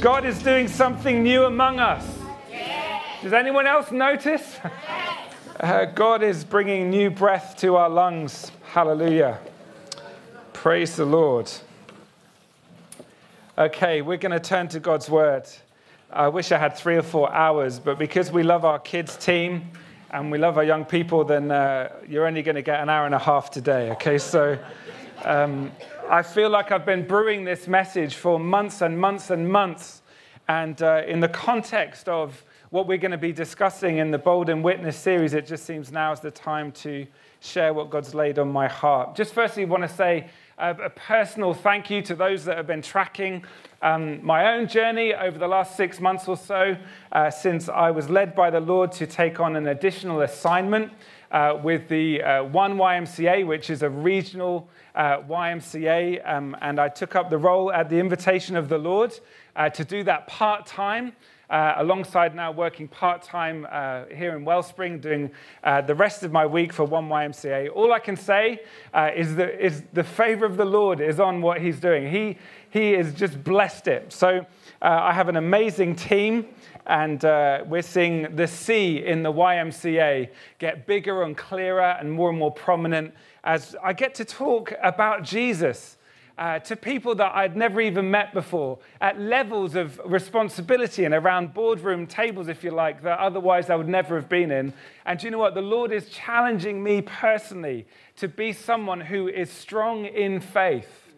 God is doing something new among us. Does anyone else notice? Uh, God is bringing new breath to our lungs. Hallelujah. Praise the Lord. Okay, we're going to turn to God's word. I wish I had three or four hours, but because we love our kids' team and we love our young people, then uh, you're only going to get an hour and a half today. Okay, so um, I feel like I've been brewing this message for months and months and months. And uh, in the context of what we're going to be discussing in the Bold and Witness series, it just seems now is the time to share what God's laid on my heart. Just firstly, want to say a, personal thank you to those that have been tracking um, my own journey over the last six months or so uh, since I was led by the Lord to take on an additional assignment uh, with the uh, One YMCA, which is a regional uh, YMCA. Um, and I took up the role at the invitation of the Lord uh, to do that part time. Uh, alongside now working part time uh, here in Wellspring, doing uh, the rest of my week for One YMCA. All I can say uh, is, that, is the favor of the Lord is on what He's doing. He, he has just blessed it. So uh, I have an amazing team. And uh, we're seeing the C in the YMCA get bigger and clearer and more and more prominent as I get to talk about Jesus uh, to people that I'd never even met before at levels of responsibility and around boardroom tables, if you like, that otherwise I would never have been in. And do you know what? The Lord is challenging me personally to be someone who is strong in faith.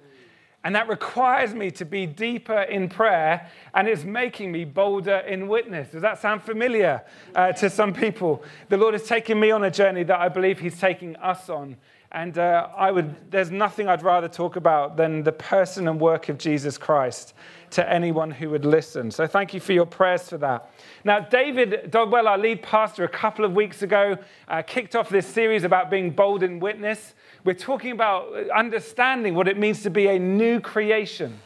And that requires me to be deeper in prayer, and it's making me bolder in witness. Does that sound familiar uh, to some people? The Lord has taken me on a journey that I believe He's taking us on. And uh, I would, there's nothing I'd rather talk about than the person and work of Jesus Christ to anyone who would listen. So thank you for your prayers for that. Now, David Dodwell, our lead pastor, a couple of weeks ago, uh, kicked off this series about being bold in witness. We're talking about understanding what it means to be a new creation.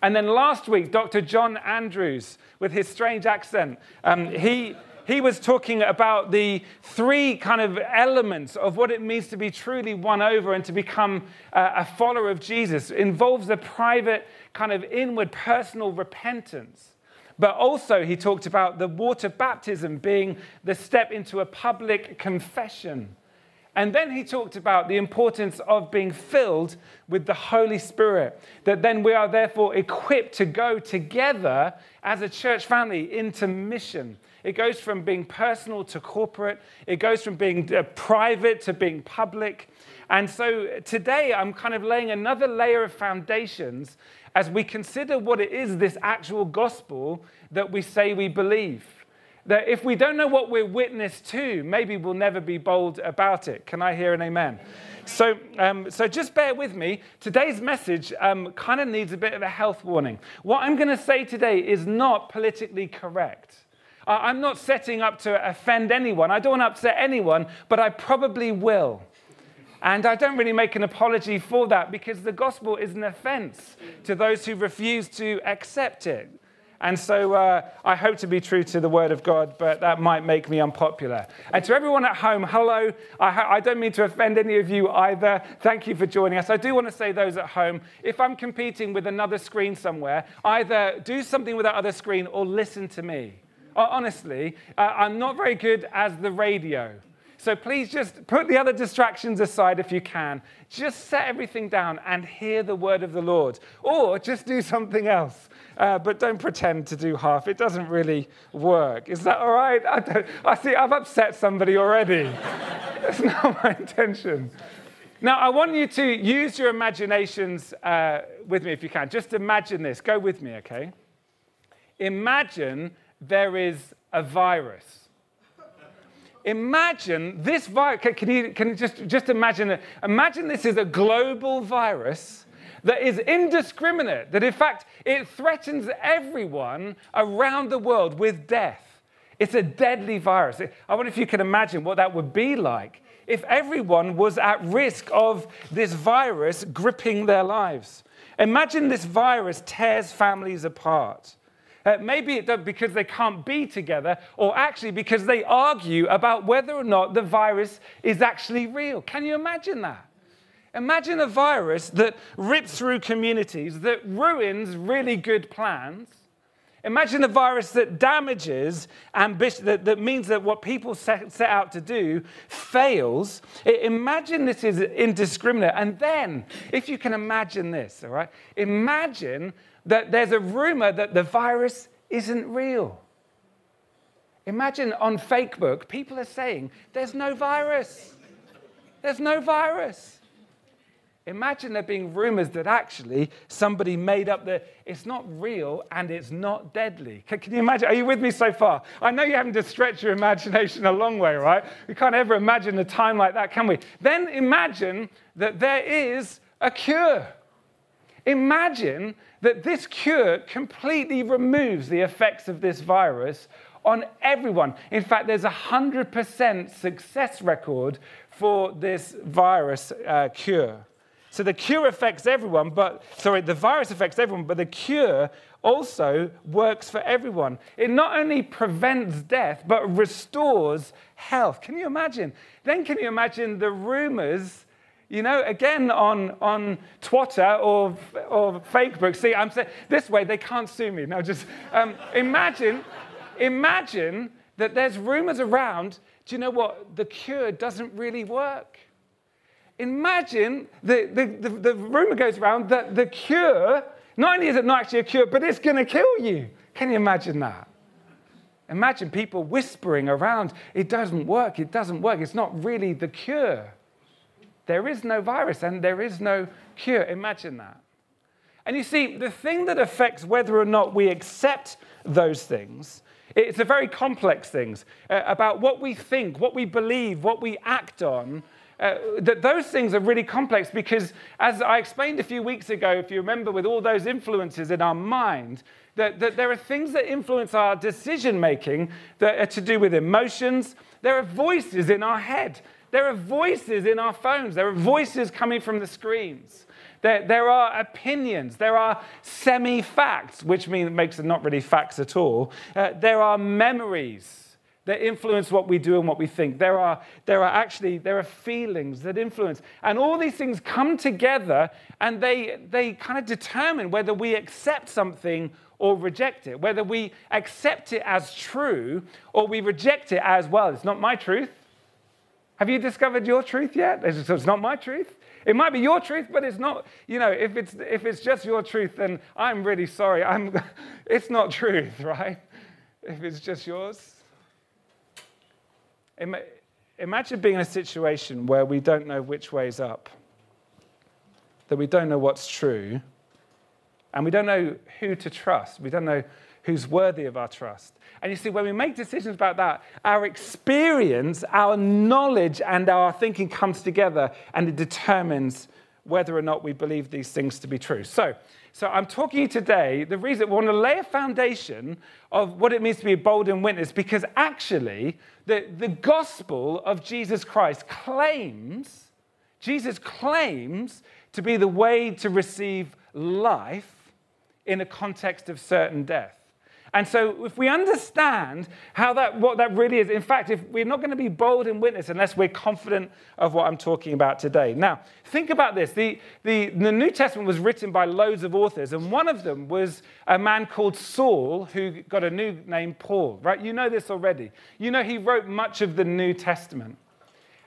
And then last week, Dr. John Andrews, with his strange accent, um, he he was talking about the three kind of elements of what it means to be truly won over and to become a follower of Jesus. It involves a private, kind of inward, personal repentance. But also, he talked about the water baptism being the step into a public confession. And then he talked about the importance of being filled with the Holy Spirit, that then we are therefore equipped to go together as a church family into mission. It goes from being personal to corporate, it goes from being uh, private to being public. And so today I'm kind of laying another layer of foundations as we consider what it is, this actual gospel that we say we believe. That if we don't know what we're witness to, maybe we'll never be bold about it. Can I hear an amen? So, um, so just bear with me. Today's message um, kind of needs a bit of a health warning. What I'm going to say today is not politically correct. I'm not setting up to offend anyone. I don't want to upset anyone, but I probably will. And I don't really make an apology for that because the gospel is an offense to those who refuse to accept it. And so uh, I hope to be true to the word of God, but that might make me unpopular. And to everyone at home, hello. I, I, don't mean to offend any of you either. Thank you for joining us. I do want to say, those at home, if I'm competing with another screen somewhere, either do something with that other screen or listen to me honestly, uh, I'm not very good as the radio. So please just put the other distractions aside if you can. Just set everything down and hear the word of the Lord. Or just do something else. Uh, but don't pretend to do half. It doesn't really work. Is that all right? I, I see I've upset somebody already. That's not my intention. Now, I want you to use your imaginations uh, with me if you can. Just imagine this. Go with me, okay? Imagine there is a virus. Imagine this virus, can you, can just, just imagine? Imagine this is a global virus that is indiscriminate, that in fact it threatens everyone around the world with death. It's a deadly virus. I wonder if you can imagine what that would be like if everyone was at risk of this virus gripping their lives. Imagine this virus tears families apart. Uh, maybe because they can't be together, or actually because they argue about whether or not the virus is actually real. Can you imagine that? Imagine a virus that rips through communities, that ruins really good plans. Imagine a virus that damages ambition, that, that means that what people set, set out to do fails. imagine this is indiscriminate. And then, if you can imagine this, all right, imagine that there's a rumor that the virus isn't real. Imagine on Facebook, people are saying, there's no virus. There's no virus. Imagine there being rumors that actually somebody made up that it's not real and it's not deadly. Can, can, you imagine? Are you with me so far? I know you're having to stretch your imagination a long way, right? We can't ever imagine a time like that, can we? Then imagine that there is a cure. Imagine that this cure completely removes the effects of this virus on everyone. In fact, there's a 100% success record for this virus uh, cure. So the cure affects everyone, but, sorry, the virus affects everyone, but the cure also works for everyone. It not only prevents death, but restores health. Can you imagine? Then can you imagine the rumors? You know, again on, on Twitter or, or Facebook. See, I'm saying this way, they can't sue me. Now, just um, imagine, imagine that there's rumors around. Do you know what? The cure doesn't really work. Imagine the, the, the, the rumor goes around that the cure, not only is it not actually a cure, but it's going to kill you. Can you imagine that? Imagine people whispering around, it doesn't work, it doesn't work, it's not really the cure. There is no virus and there is no cure. Imagine that. And you see, the thing that affects whether or not we accept those things, it's a very complex thing uh, about what we think, what we believe, what we act on, uh, that those things are really complex because, as I explained a few weeks ago, if you remember, with all those influences in our mind, that, that there are things that influence our decision making that are to do with emotions. There are voices in our head. There are voices in our phones. There are voices coming from the screens. There, there are opinions. There are semi facts, which means makes it not really facts at all. Uh, there are memories that influence what we do and what we think. There are, there are actually there are feelings that influence. And all these things come together and they, they kind of determine whether we accept something or reject it, whether we accept it as true or we reject it as, well, it's not my truth. Have you discovered your truth yet? It's not my truth. It might be your truth, but it's not, you know, if it's, if it's just your truth, then I'm really sorry. I'm, it's not truth, right? If it's just yours. Imagine being in a situation where we don't know which way's up, that we don't know what's true, and we don't know who to trust. We don't know who's worthy of our trust. And you see, when we make decisions about that, our experience, our knowledge, and our thinking comes together, and it determines whether or not we believe these things to be true. So, so I'm talking to you today, the reason we want to lay a foundation of what it means to be a bold and witness, because actually, the, the gospel of Jesus Christ claims, Jesus claims to be the way to receive life in a context of certain death. And so, if we understand how that, what that really is, in fact, if we're not going to be bold in witness unless we're confident of what I'm talking about today. Now, think about this. The, the, the New Testament was written by loads of authors, and one of them was a man called Saul who got a new name, Paul, right? You know this already. You know he wrote much of the New Testament.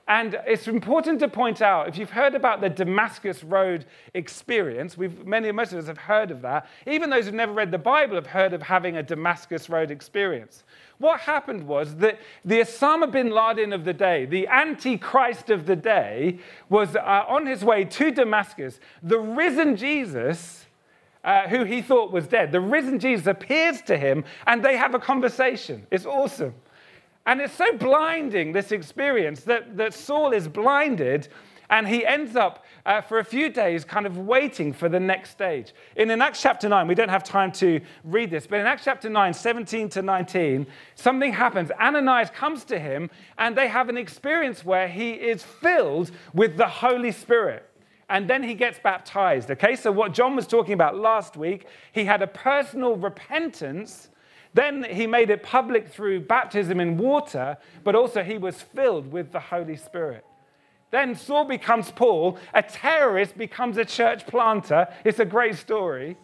And it's important to point out, if you've heard about the Damascus Road experience, we've, many, most of us have heard of that. Even those who've never read the Bible have heard of having a Damascus Road experience. What happened was that the Osama bin Laden of the day, the Antichrist of the day, was uh, on his way to Damascus. The risen Jesus, uh, who he thought was dead, the risen Jesus appears to him and they have a conversation. It's awesome. And it's so blinding, this experience, that, that Saul is blinded and he ends up uh, for a few days kind of waiting for the next stage. In, in Acts chapter 9, we don't have time to read this, but in Acts chapter 9, 17 to 19, something happens. Ananias comes to him and they have an experience where he is filled with the Holy Spirit. And then he gets baptized. Okay, so what John was talking about last week, he had a personal repentance then he made it public through baptism in water, but also he was filled with the Holy Spirit. Then Saul becomes Paul, a terrorist becomes a church planter. It's a great story.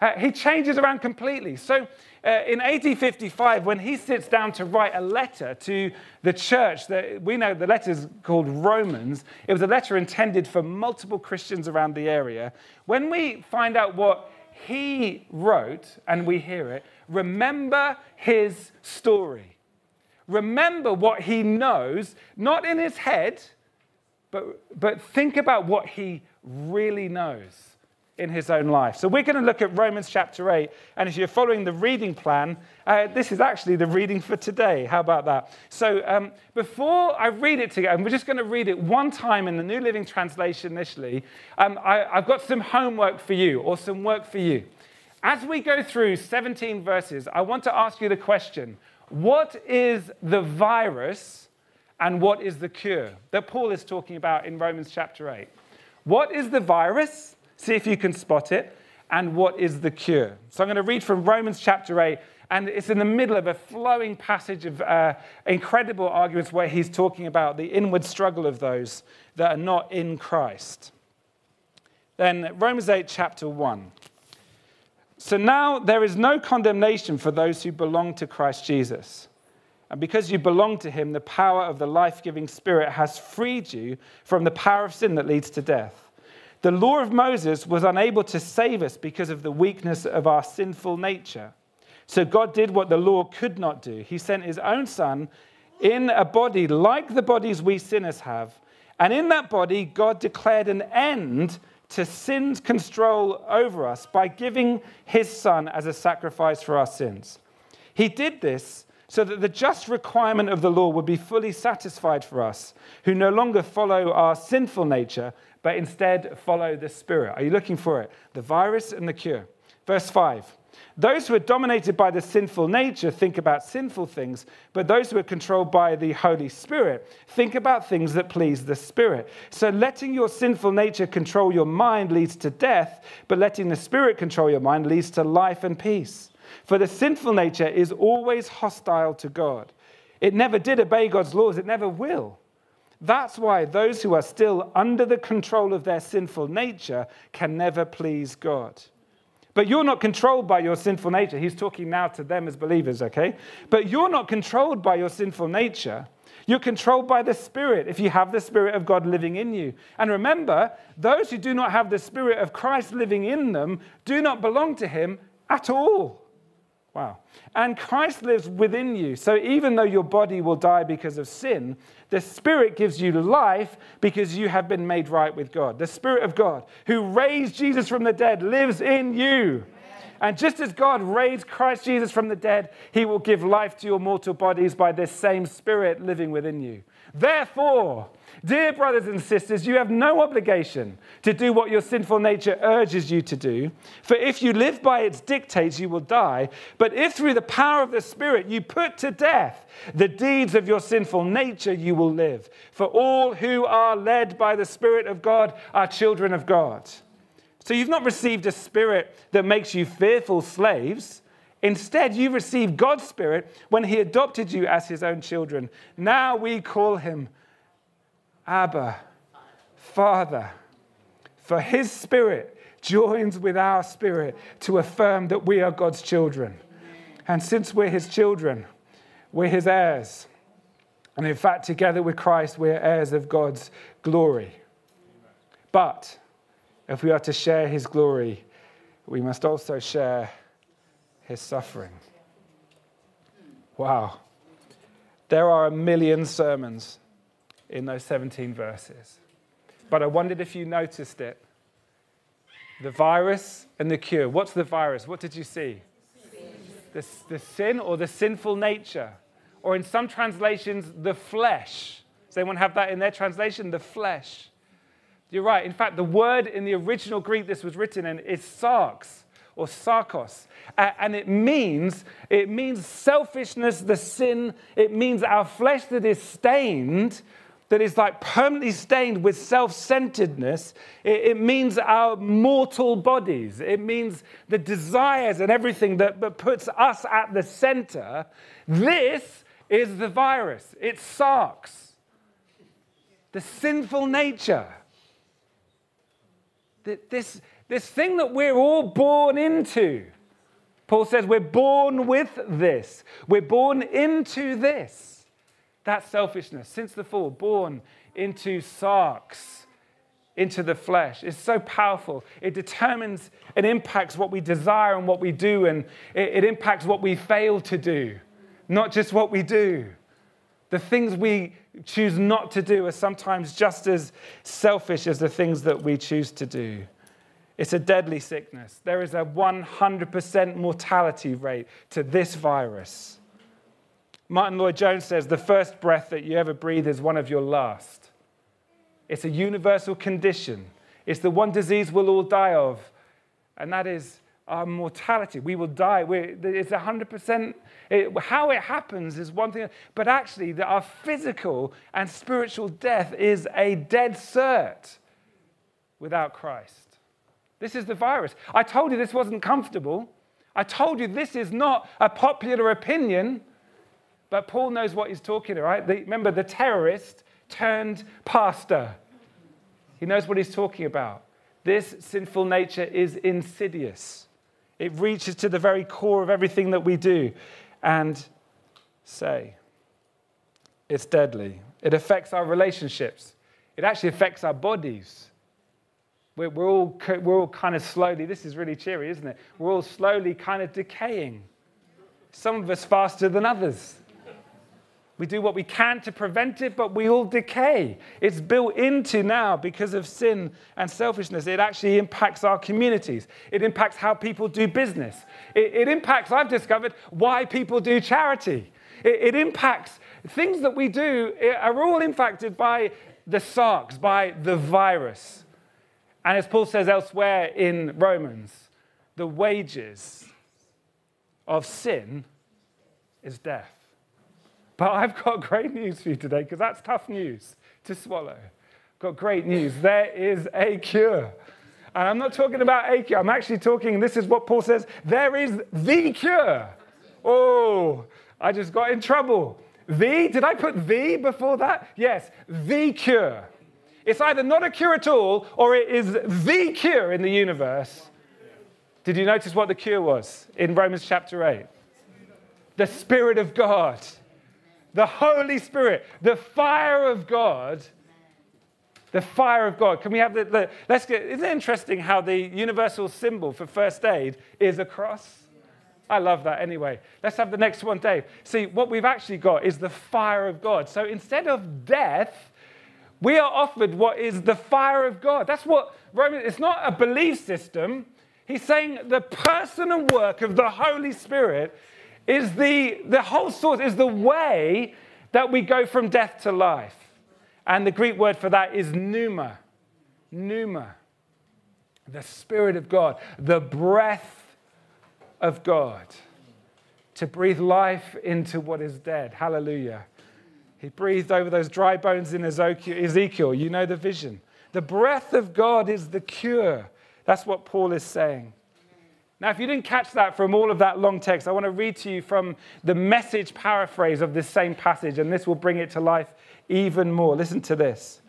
Uh, he changes around completely. So uh, in AD 55, when he sits down to write a letter to the church, that we know the letter is called Romans, it was a letter intended for multiple Christians around the area. When we find out what he wrote and we hear it, remember his story. Remember what he knows, not in his head, but, but think about what he really knows in his own life. So we're going to look at Romans chapter 8. And if you're following the reading plan, uh, this is actually the reading for today. How about that? So um, before I read it together, and we're just going to read it one time in the New Living Translation initially, um, I, I've got some homework for you or some work for you. As we go through 17 verses, I want to ask you the question what is the virus and what is the cure that Paul is talking about in Romans chapter 8? What is the virus? See if you can spot it. And what is the cure? So I'm going to read from Romans chapter 8, and it's in the middle of a flowing passage of uh, incredible arguments where he's talking about the inward struggle of those that are not in Christ. Then, Romans 8, chapter 1. So now there is no condemnation for those who belong to Christ Jesus. And because you belong to him, the power of the life giving Spirit has freed you from the power of sin that leads to death. The law of Moses was unable to save us because of the weakness of our sinful nature. So God did what the law could not do. He sent his own son in a body like the bodies we sinners have. And in that body, God declared an end to sin's control over us by giving his son as a sacrifice for our sins. He did this so that the just requirement of the law would be fully satisfied for us, who no longer follow our sinful nature, but instead follow the Spirit. Are you looking for it? The virus and the cure. Verse 5. Those who are dominated by the sinful nature think about sinful things, but those who are controlled by the Holy Spirit think about things that please the Spirit. So letting your sinful nature control your mind leads to death, but letting the Spirit control your mind leads to life and peace. For the sinful nature is always hostile to God. It never did obey God's laws, it never will. That's why those who are still under the control of their sinful nature can never please God. But you're not controlled by your sinful nature. He's talking now to them as believers, okay? But you're not controlled by your sinful nature. You're controlled by the Spirit if you have the Spirit of God living in you. And remember, those who do not have the Spirit of Christ living in them do not belong to Him at all. Wow. And Christ lives within you. So even though your body will die because of sin, the Spirit gives you life because you have been made right with God. The Spirit of God, who raised Jesus from the dead, lives in you. And just as God raised Christ Jesus from the dead, he will give life to your mortal bodies by this same Spirit living within you. Therefore, dear brothers and sisters, you have no obligation to do what your sinful nature urges you to do. For if you live by its dictates, you will die. But if through the power of the Spirit you put to death the deeds of your sinful nature, you will live. For all who are led by the Spirit of God are children of God. So you've not received a spirit that makes you fearful slaves. Instead, you received God's Spirit when He adopted you as His own children. Now we call Him Abba, Father. For His Spirit joins with our spirit to affirm that we are God's children. And since we're His children, we're His heirs. And in fact, together with Christ, we're heirs of God's glory. But if we are to share His glory, we must also share his suffering. Wow. There are a million sermons in those 17 verses. But I wondered if you noticed it. The virus and the cure. What's the virus? What did you see? The, the sin or the sinful nature. Or in some translations, the flesh. Does anyone have that in their translation? The flesh. You're right. In fact, the word in the original Greek this was written in is sarx or sarkos. And it means, it means selfishness, the sin. It means our flesh that is stained, that is like permanently stained with self centeredness. It, it, means our mortal bodies. It means the desires and everything that, that puts us at the center. This is the virus. It sarx. The sinful nature. This, This thing that we're all born into. Paul says we're born with this. We're born into this. That selfishness, since the fall, born into sarx, into the flesh. It's so powerful. It determines and impacts what we desire and what we do, and it, it impacts what we fail to do, not just what we do. The things we choose not to do are sometimes just as selfish as the things that we choose to do. It's a deadly sickness. There is a 100% mortality rate to this virus. Martyn Lloyd-Jones says the first breath that you ever breathe is one of your last. It's a universal condition. It's the one disease we'll all die of, and that is our mortality. We will die. We're, it's 100%. It, how it happens is one thing, but actually, the, our physical and spiritual death is a dead cert without Christ. This is the virus. I told you this wasn't comfortable. I told you this is not a popular opinion, but Paul knows what he's talking about, right? The, remember, the terrorist turned pastor. He knows what he's talking about. This sinful nature is insidious. It reaches to the very core of everything that we do and say. It's deadly. It affects our relationships. It actually affects our bodies. We're, we're, all, we're all kind of slowly, this is really cheery, isn't it? We're all slowly kind of decaying. Some of us faster than others. We do what we can to prevent it, but we all decay. It's built into now because of sin and selfishness. It actually impacts our communities. It impacts how people do business. It, it impacts, I've discovered, why people do charity. It, it impacts things that we do are all impacted by the sarx, by the virus. And as Paul says elsewhere in Romans, the wages of sin is death. But I've got great news for you today because that's tough news to swallow. I've Got great news. There is a cure. And I'm not talking about a cure. I'm actually talking, this is what Paul says there is the cure. Oh, I just got in trouble. The, did I put the before that? Yes, the cure. It's either not a cure at all or it is the cure in the universe. Did you notice what the cure was in Romans chapter 8? The Spirit of God the Holy Spirit, the fire of God. The fire of God. Can we have the, the let's get, isn't it interesting how the universal symbol for first aid is a cross? I love that anyway. Let's have the next one, Dave. See, what we've actually got is the fire of God. So instead of death, we are offered what is the fire of God. That's what Roman, it's not a belief system. He's saying the person and work of the Holy Spirit is the, the whole source, is the way that we go from death to life. And the Greek word for that is pneuma. Pneuma. The Spirit of God, the breath of God to breathe life into what is dead. Hallelujah. He breathed over those dry bones in Ezekiel. You know the vision. The breath of God is the cure. That's what Paul is saying. Now, if you didn't catch that from all of that long text, I want to read to you from the message paraphrase of this same passage, and this will bring it to life even more. Listen to this.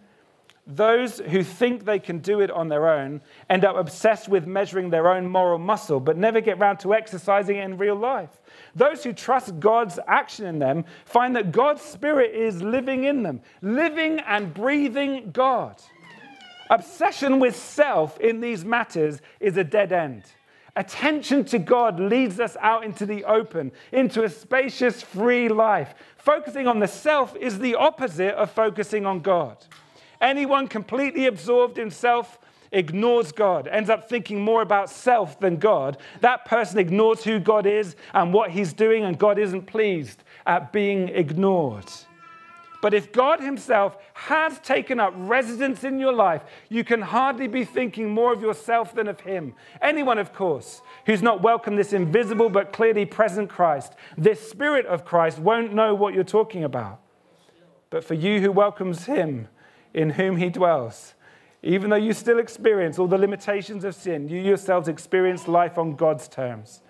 Those who think they can do it on their own end up obsessed with measuring their own moral muscle, but never get round to exercising it in real life. Those who trust God's action in them find that God's Spirit is living in them, living and breathing God. Obsession with self in these matters is a dead end. Attention to God leads us out into the open, into a spacious, free life. Focusing on the self is the opposite of focusing on God. Anyone completely absorbed in self ignores God, ends up thinking more about self than God. That person ignores who God is and what he's doing, and God isn't pleased at being ignored. But if God Himself has taken up residence in your life, you can hardly be thinking more of yourself than of Him. Anyone, of course, who's not welcomed this invisible but clearly present Christ, this Spirit of Christ, won't know what you're talking about. But for you who welcomes Him, in whom He dwells, even though you still experience all the limitations of sin, you yourselves experience life on God's terms.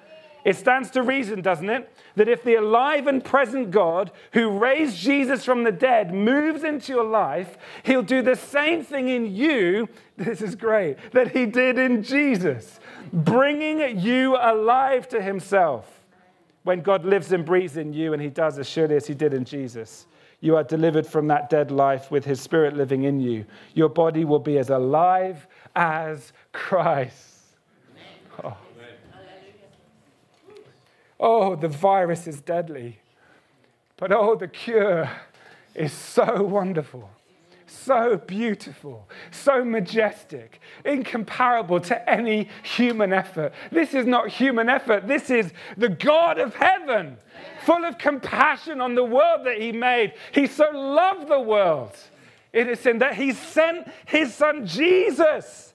It stands to reason, doesn't it, that if the alive and present God who raised Jesus from the dead moves into your life, he'll do the same thing in you, this is great, that he did in Jesus, bringing you alive to himself. When God lives and breathes in you, and he does as surely as he did in Jesus, you are delivered from that dead life with his spirit living in you. Your body will be as alive as Christ. Oh. Oh, the virus is deadly. But oh, the cure is so wonderful, so beautiful, so majestic, incomparable to any human effort. This is not human effort, this is the God of heaven, full of compassion on the world that He made. He so loved the world. It is in that He sent His Son Jesus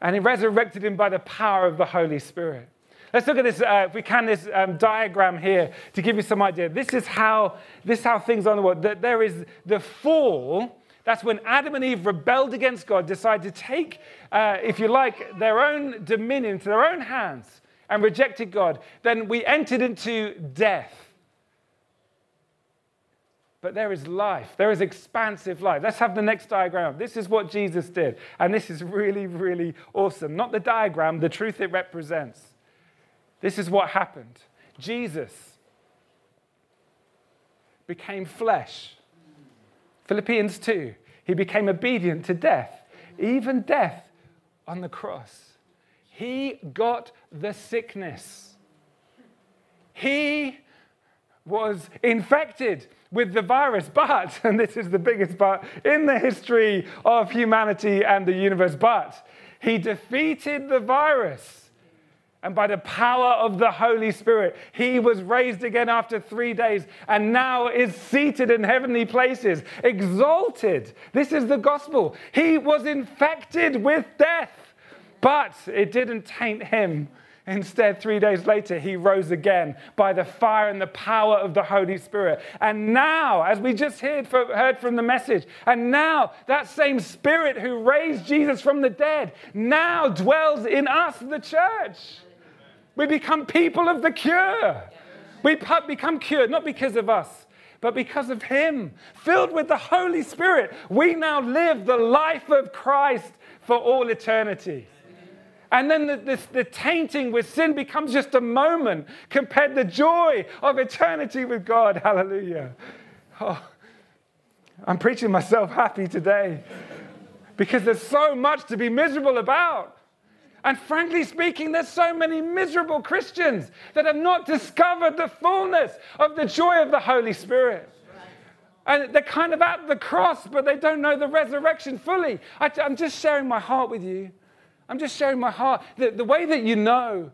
and He resurrected Him by the power of the Holy Spirit. Let's look at this, uh, if we can, this um, diagram here to give you some idea. This is how, this is how things are in the world. That there is the fall. That's when Adam and Eve rebelled against God, decided to take, uh, if you like, their own dominion into their own hands and rejected God. Then we entered into death. But there is life. There is expansive life. Let's have the next diagram. This is what Jesus did. And this is really, really awesome. Not the diagram, the truth it represents. This is what happened Jesus became flesh. Philippians 2. He became obedient to death, even death on the cross. He got the sickness. He was infected with the virus, but, and this is the biggest but in the history of humanity and the universe, but he defeated the virus and by the power of the Holy Spirit, he was raised again after three days and now is seated in heavenly places, exalted. This is the gospel. He was infected with death, but it didn't taint him. Instead, three days later, he rose again by the fire and the power of the Holy Spirit. And now, as we just heard from, the message, and now that same Spirit who raised Jesus from the dead now dwells in us, the church. We become people of the cure. We become cured not because of us, but because of Him. Filled with the Holy Spirit, we now live the life of Christ for all eternity. And then the, the, the, tainting with sin becomes just a moment compared to the joy of eternity with God. Hallelujah. Oh, I'm preaching myself happy today because there's so much to be miserable about. And frankly speaking, there's so many miserable Christians that have not discovered the fullness of the joy of the Holy Spirit. And they're kind of at the cross, but they don't know the resurrection fully. I, am just sharing my heart with you. I'm just sharing my heart. The, the way that you know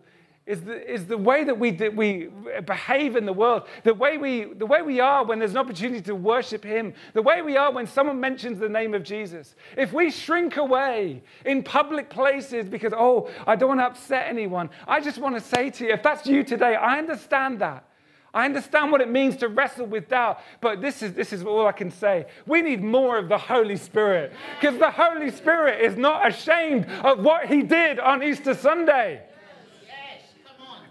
is the, is the way that we, that we behave in the world, the way, we, the way we are when there's an opportunity to worship Him, the way we are when someone mentions the name of Jesus. If we shrink away in public places because, oh, I don't want to upset anyone, I just want to say to you, if that's you today, I understand that. I understand what it means to wrestle with doubt, but this is, this is all I can say. We need more of the Holy Spirit because the Holy Spirit is not ashamed of what He did on Easter Sunday.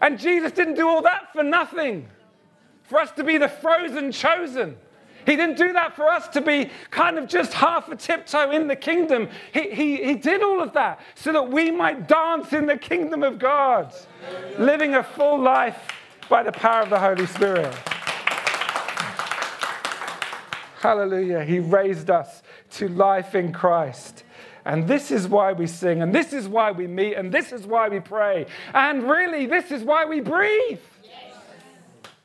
And Jesus didn't do all that for nothing, for us to be the frozen chosen. He didn't do that for us to be kind of just half a tiptoe in the kingdom. He, he, he did all of that so that we might dance in the kingdom of God, living a full life by the power of the Holy Spirit. Hallelujah. He raised us to life in Christ. And this is why we sing, and this is why we meet, and this is why we pray. And really, this is why we breathe.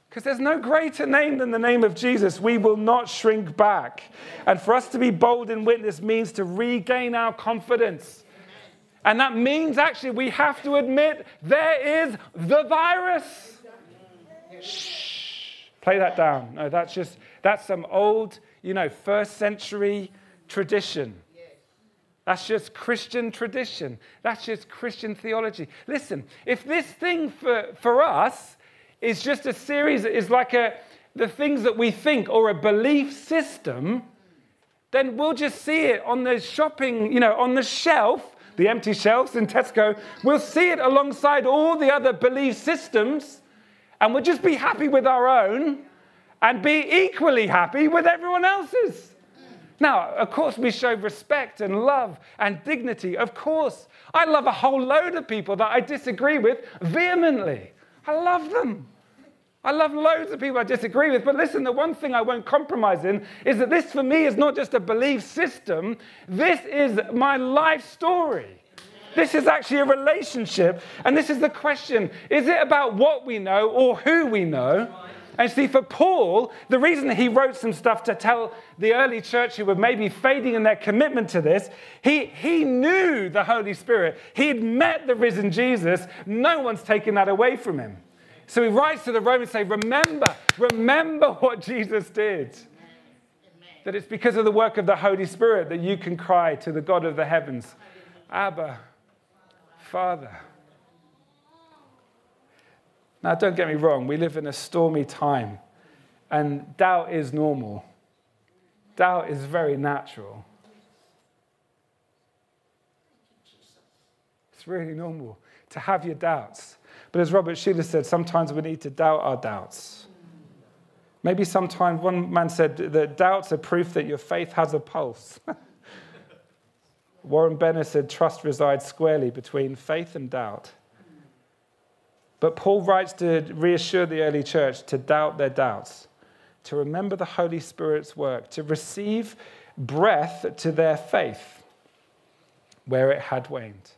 Because there's no greater name than the name of Jesus. We will not shrink back. And for us to be bold in witness means to regain our confidence. And that means actually we have to admit there is the virus. Shh. Play that down. No, that's just, that's some old, you know, first century tradition. That's just Christian tradition. That's just Christian theology. Listen, if this thing for, for us is just a series, is like a, the things that we think or a belief system, then we'll just see it on the shopping, you know, on the shelf the empty shelves in Tesco. We'll see it alongside all the other belief systems, and we'll just be happy with our own and be equally happy with everyone else's. Now, of course, we show respect and love and dignity. Of course, I love a whole load of people that I disagree with vehemently. I love them. I love loads of people I disagree with, but listen, the one thing I won't compromise in is that this for me is not just a belief system, this is my life story. This is actually a relationship, and this is the question is it about what we know or who we know? And see, for Paul, the reason he wrote some stuff to tell the early church who were maybe fading in their commitment to this, he, he knew the Holy Spirit. He'd met the risen Jesus. No one's taken that away from him. So he writes to the Romans, say, remember, remember what Jesus did. That it's because of the work of the Holy Spirit that you can cry to the God of the heavens, Abba, Father. Now, don't get me wrong, we live in a stormy time, and doubt is normal. Doubt is very natural. It's really normal to have your doubts. But as Robert Schuller said, sometimes we need to doubt our doubts. Maybe sometimes one man said that doubts are proof that your faith has a pulse. Warren Bennis said trust resides squarely between faith and doubt. But Paul writes to reassure the early church to doubt their doubts, to remember the Holy Spirit's work, to receive breath to their faith where it had waned.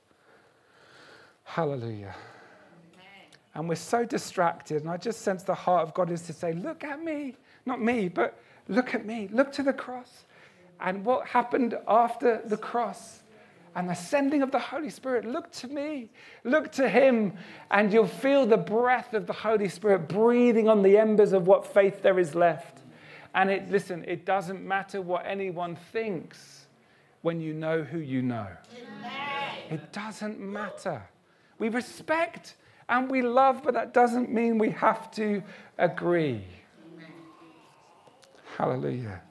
Hallelujah. And we're so distracted, and I just sense the heart of God is to say, Look at me. Not me, but look at me. Look to the cross. And what happened after the cross? And the sending of the Holy Spirit. Look to me, look to Him, and you'll feel the breath of the Holy Spirit breathing on the embers of what faith there is left. And it, listen, it doesn't matter what anyone thinks when you know who you know. It doesn't matter. We respect and we love, but that doesn't mean we have to agree. Hallelujah.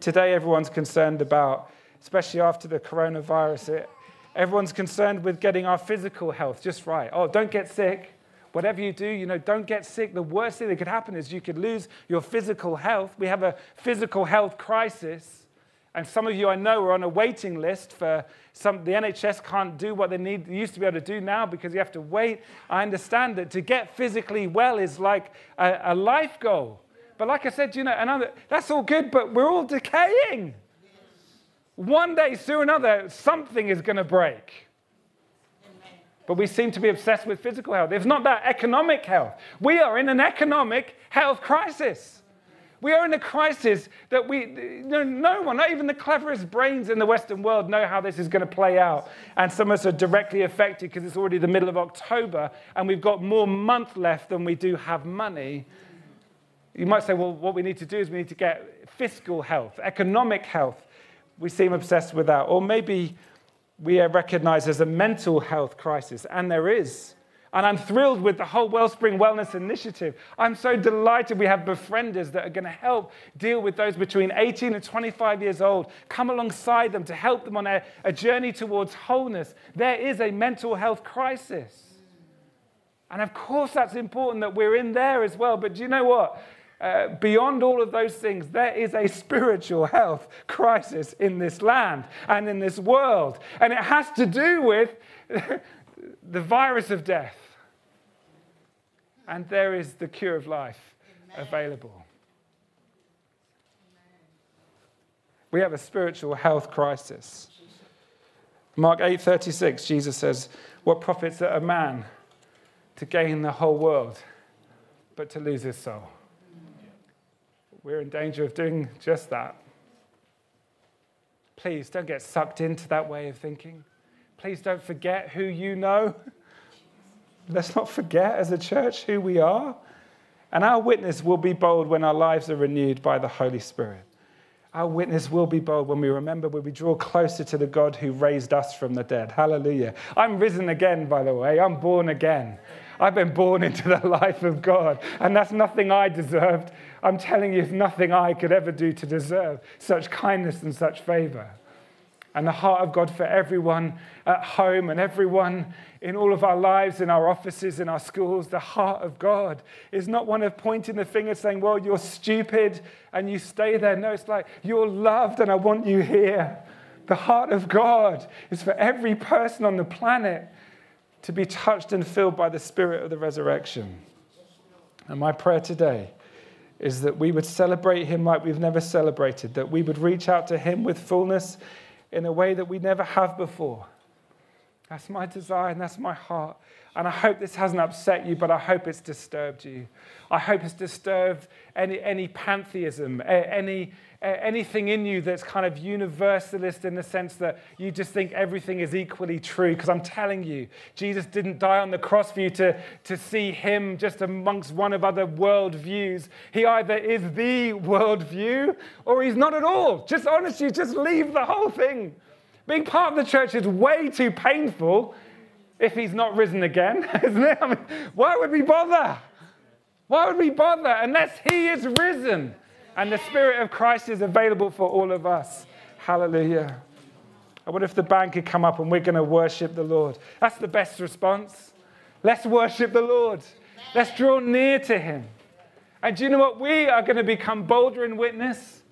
Today, everyone's concerned about especially after the coronavirus. It, everyone's concerned with getting our physical health just right. Oh, don't get sick. Whatever you do, you know, don't get sick. The worst thing that could happen is you could lose your physical health. We have a physical health crisis. And some of you I know are on a waiting list for some, the NHS can't do what they need, they used to be able to do now because you have to wait. I understand that to get physically well is like a, a life goal. But like I said, you know, another, that's all good, but we're all decaying. One day, soon another, something is going to break. But we seem to be obsessed with physical health. If not that, economic health. We are in an economic health crisis. We are in a crisis that we, no, no one, not even the cleverest brains in the Western world, know how this is going to play out. And some of us are directly affected because it's already the middle of October and we've got more month left than we do have money. You might say, well, what we need to do is we need to get fiscal health, economic health we seem obsessed with that. Or maybe we are recognized as a mental health crisis, and there is. And I'm thrilled with the whole Wellspring Wellness Initiative. I'm so delighted we have befrienders that are going to help deal with those between 18 and 25 years old, come alongside them to help them on a, a journey towards wholeness. There is a mental health crisis. And of course, that's important that we're in there as well. But do you know what? Uh, beyond all of those things, there is a spiritual health crisis in this land and in this world. And it has to do with the virus of death. And there is the cure of life Amen. available. We have a spiritual health crisis. Mark 8:36 Jesus says, "What profits a man to gain the whole world but to lose his soul?" We're in danger of doing just that. Please don't get sucked into that way of thinking. Please don't forget who you know. Let's not forget as a church who we are. And our witness will be bold when our lives are renewed by the Holy Spirit. Our witness will be bold when we remember, when we draw closer to the God who raised us from the dead. Hallelujah. I'm risen again, by the way. I'm born again. I've been born into the life of God, and that's nothing I deserved. I'm telling you, it's nothing I could ever do to deserve such kindness and such favor. and the heart of God for everyone at home and everyone in all of our lives, in our offices, in our schools. The heart of God is not one of pointing the finger saying, Well, you're stupid and you stay there. No, it's like, You're loved and I want you here. The heart of God is for every person on the planet to be touched and filled by the spirit of the resurrection. And my prayer today is that we would celebrate him like we've never celebrated, that we would reach out to him with fullness in a way that we never have before. That's my desire and that's my heart. And I hope this hasn't upset you, but I hope it's disturbed you. I hope it's disturbed any, any pantheism, any, anything in you that's kind of universalist in the sense that you just think everything is equally true. Because I'm telling you, Jesus didn't die on the cross for you to, to see him just amongst one of other worldviews. He either is the worldview or he's not at all. Just honestly, just leave the whole thing. Being part of the church is way too painful if he's not risen again, isn't it? I mean, why would we bother? Why would we bother unless he is risen? And the Spirit of Christ is available for all of us. Hallelujah. I wonder if the band could come up and we're going to worship the Lord. That's the best response. Let's worship the Lord. Let's draw near to him. And do you know what? We are going to become bolder in witness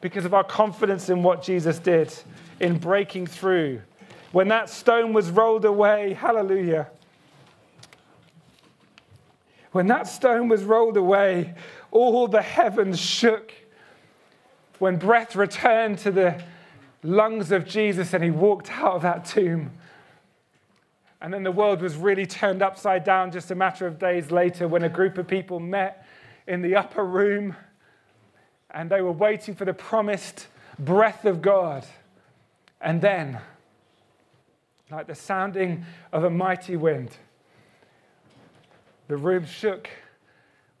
because of our confidence in what Jesus did in breaking through. When that stone was rolled away, hallelujah. When that stone was rolled away, all the heavens shook. When breath returned to the lungs of Jesus and he walked out of that tomb. And then the world was really turned upside down just a matter of days later when a group of people met in the upper room and they were waiting for the promised breath of God. And then, like the sounding of a mighty wind, the room shook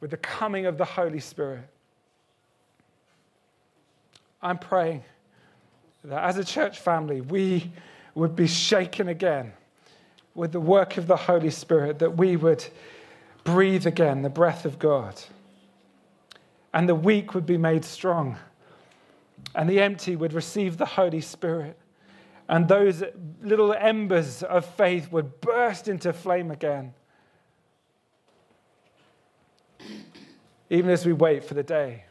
with the coming of the Holy Spirit. I'm praying that as a church family, we would be shaken again with the work of the Holy Spirit, that we would breathe again the breath of God. And the weak would be made strong, and the empty would receive the Holy Spirit. And those little embers of faith would burst into flame again. even as we wait for the day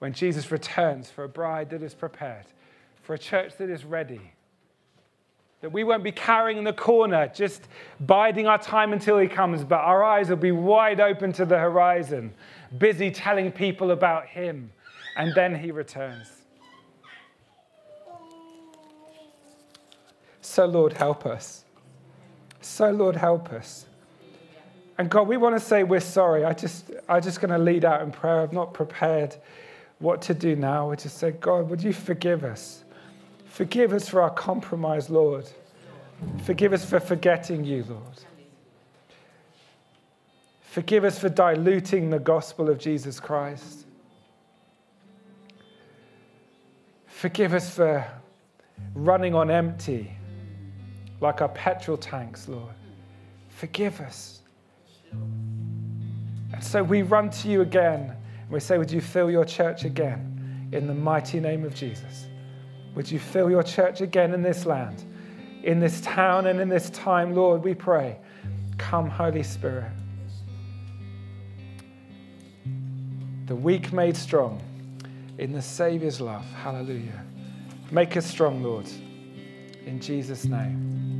when Jesus returns for a bride that is prepared, for a church that is ready. That we won't be carrying in the corner, just biding our time until he comes, but our eyes will be wide open to the horizon, busy telling people about him, and then he returns. So, Lord, help us. So, Lord, help us. And God, we want to say we're sorry. I just, I'm just going to lead out in prayer. I've not prepared what to do now. We just say, God, would you forgive us? Forgive us for our compromise, Lord. Forgive us for forgetting you, Lord. Forgive us for diluting the gospel of Jesus Christ. Forgive us for running on empty like our petrol tanks, Lord. Forgive us. And so we run to you again and we say, Would you fill your church again in the mighty name of Jesus? Would you fill your church again in this land, in this town, and in this time, Lord? We pray. Come, Holy Spirit. The weak made strong in the Savior's love. Hallelujah. Make us strong, Lord. In Jesus' name.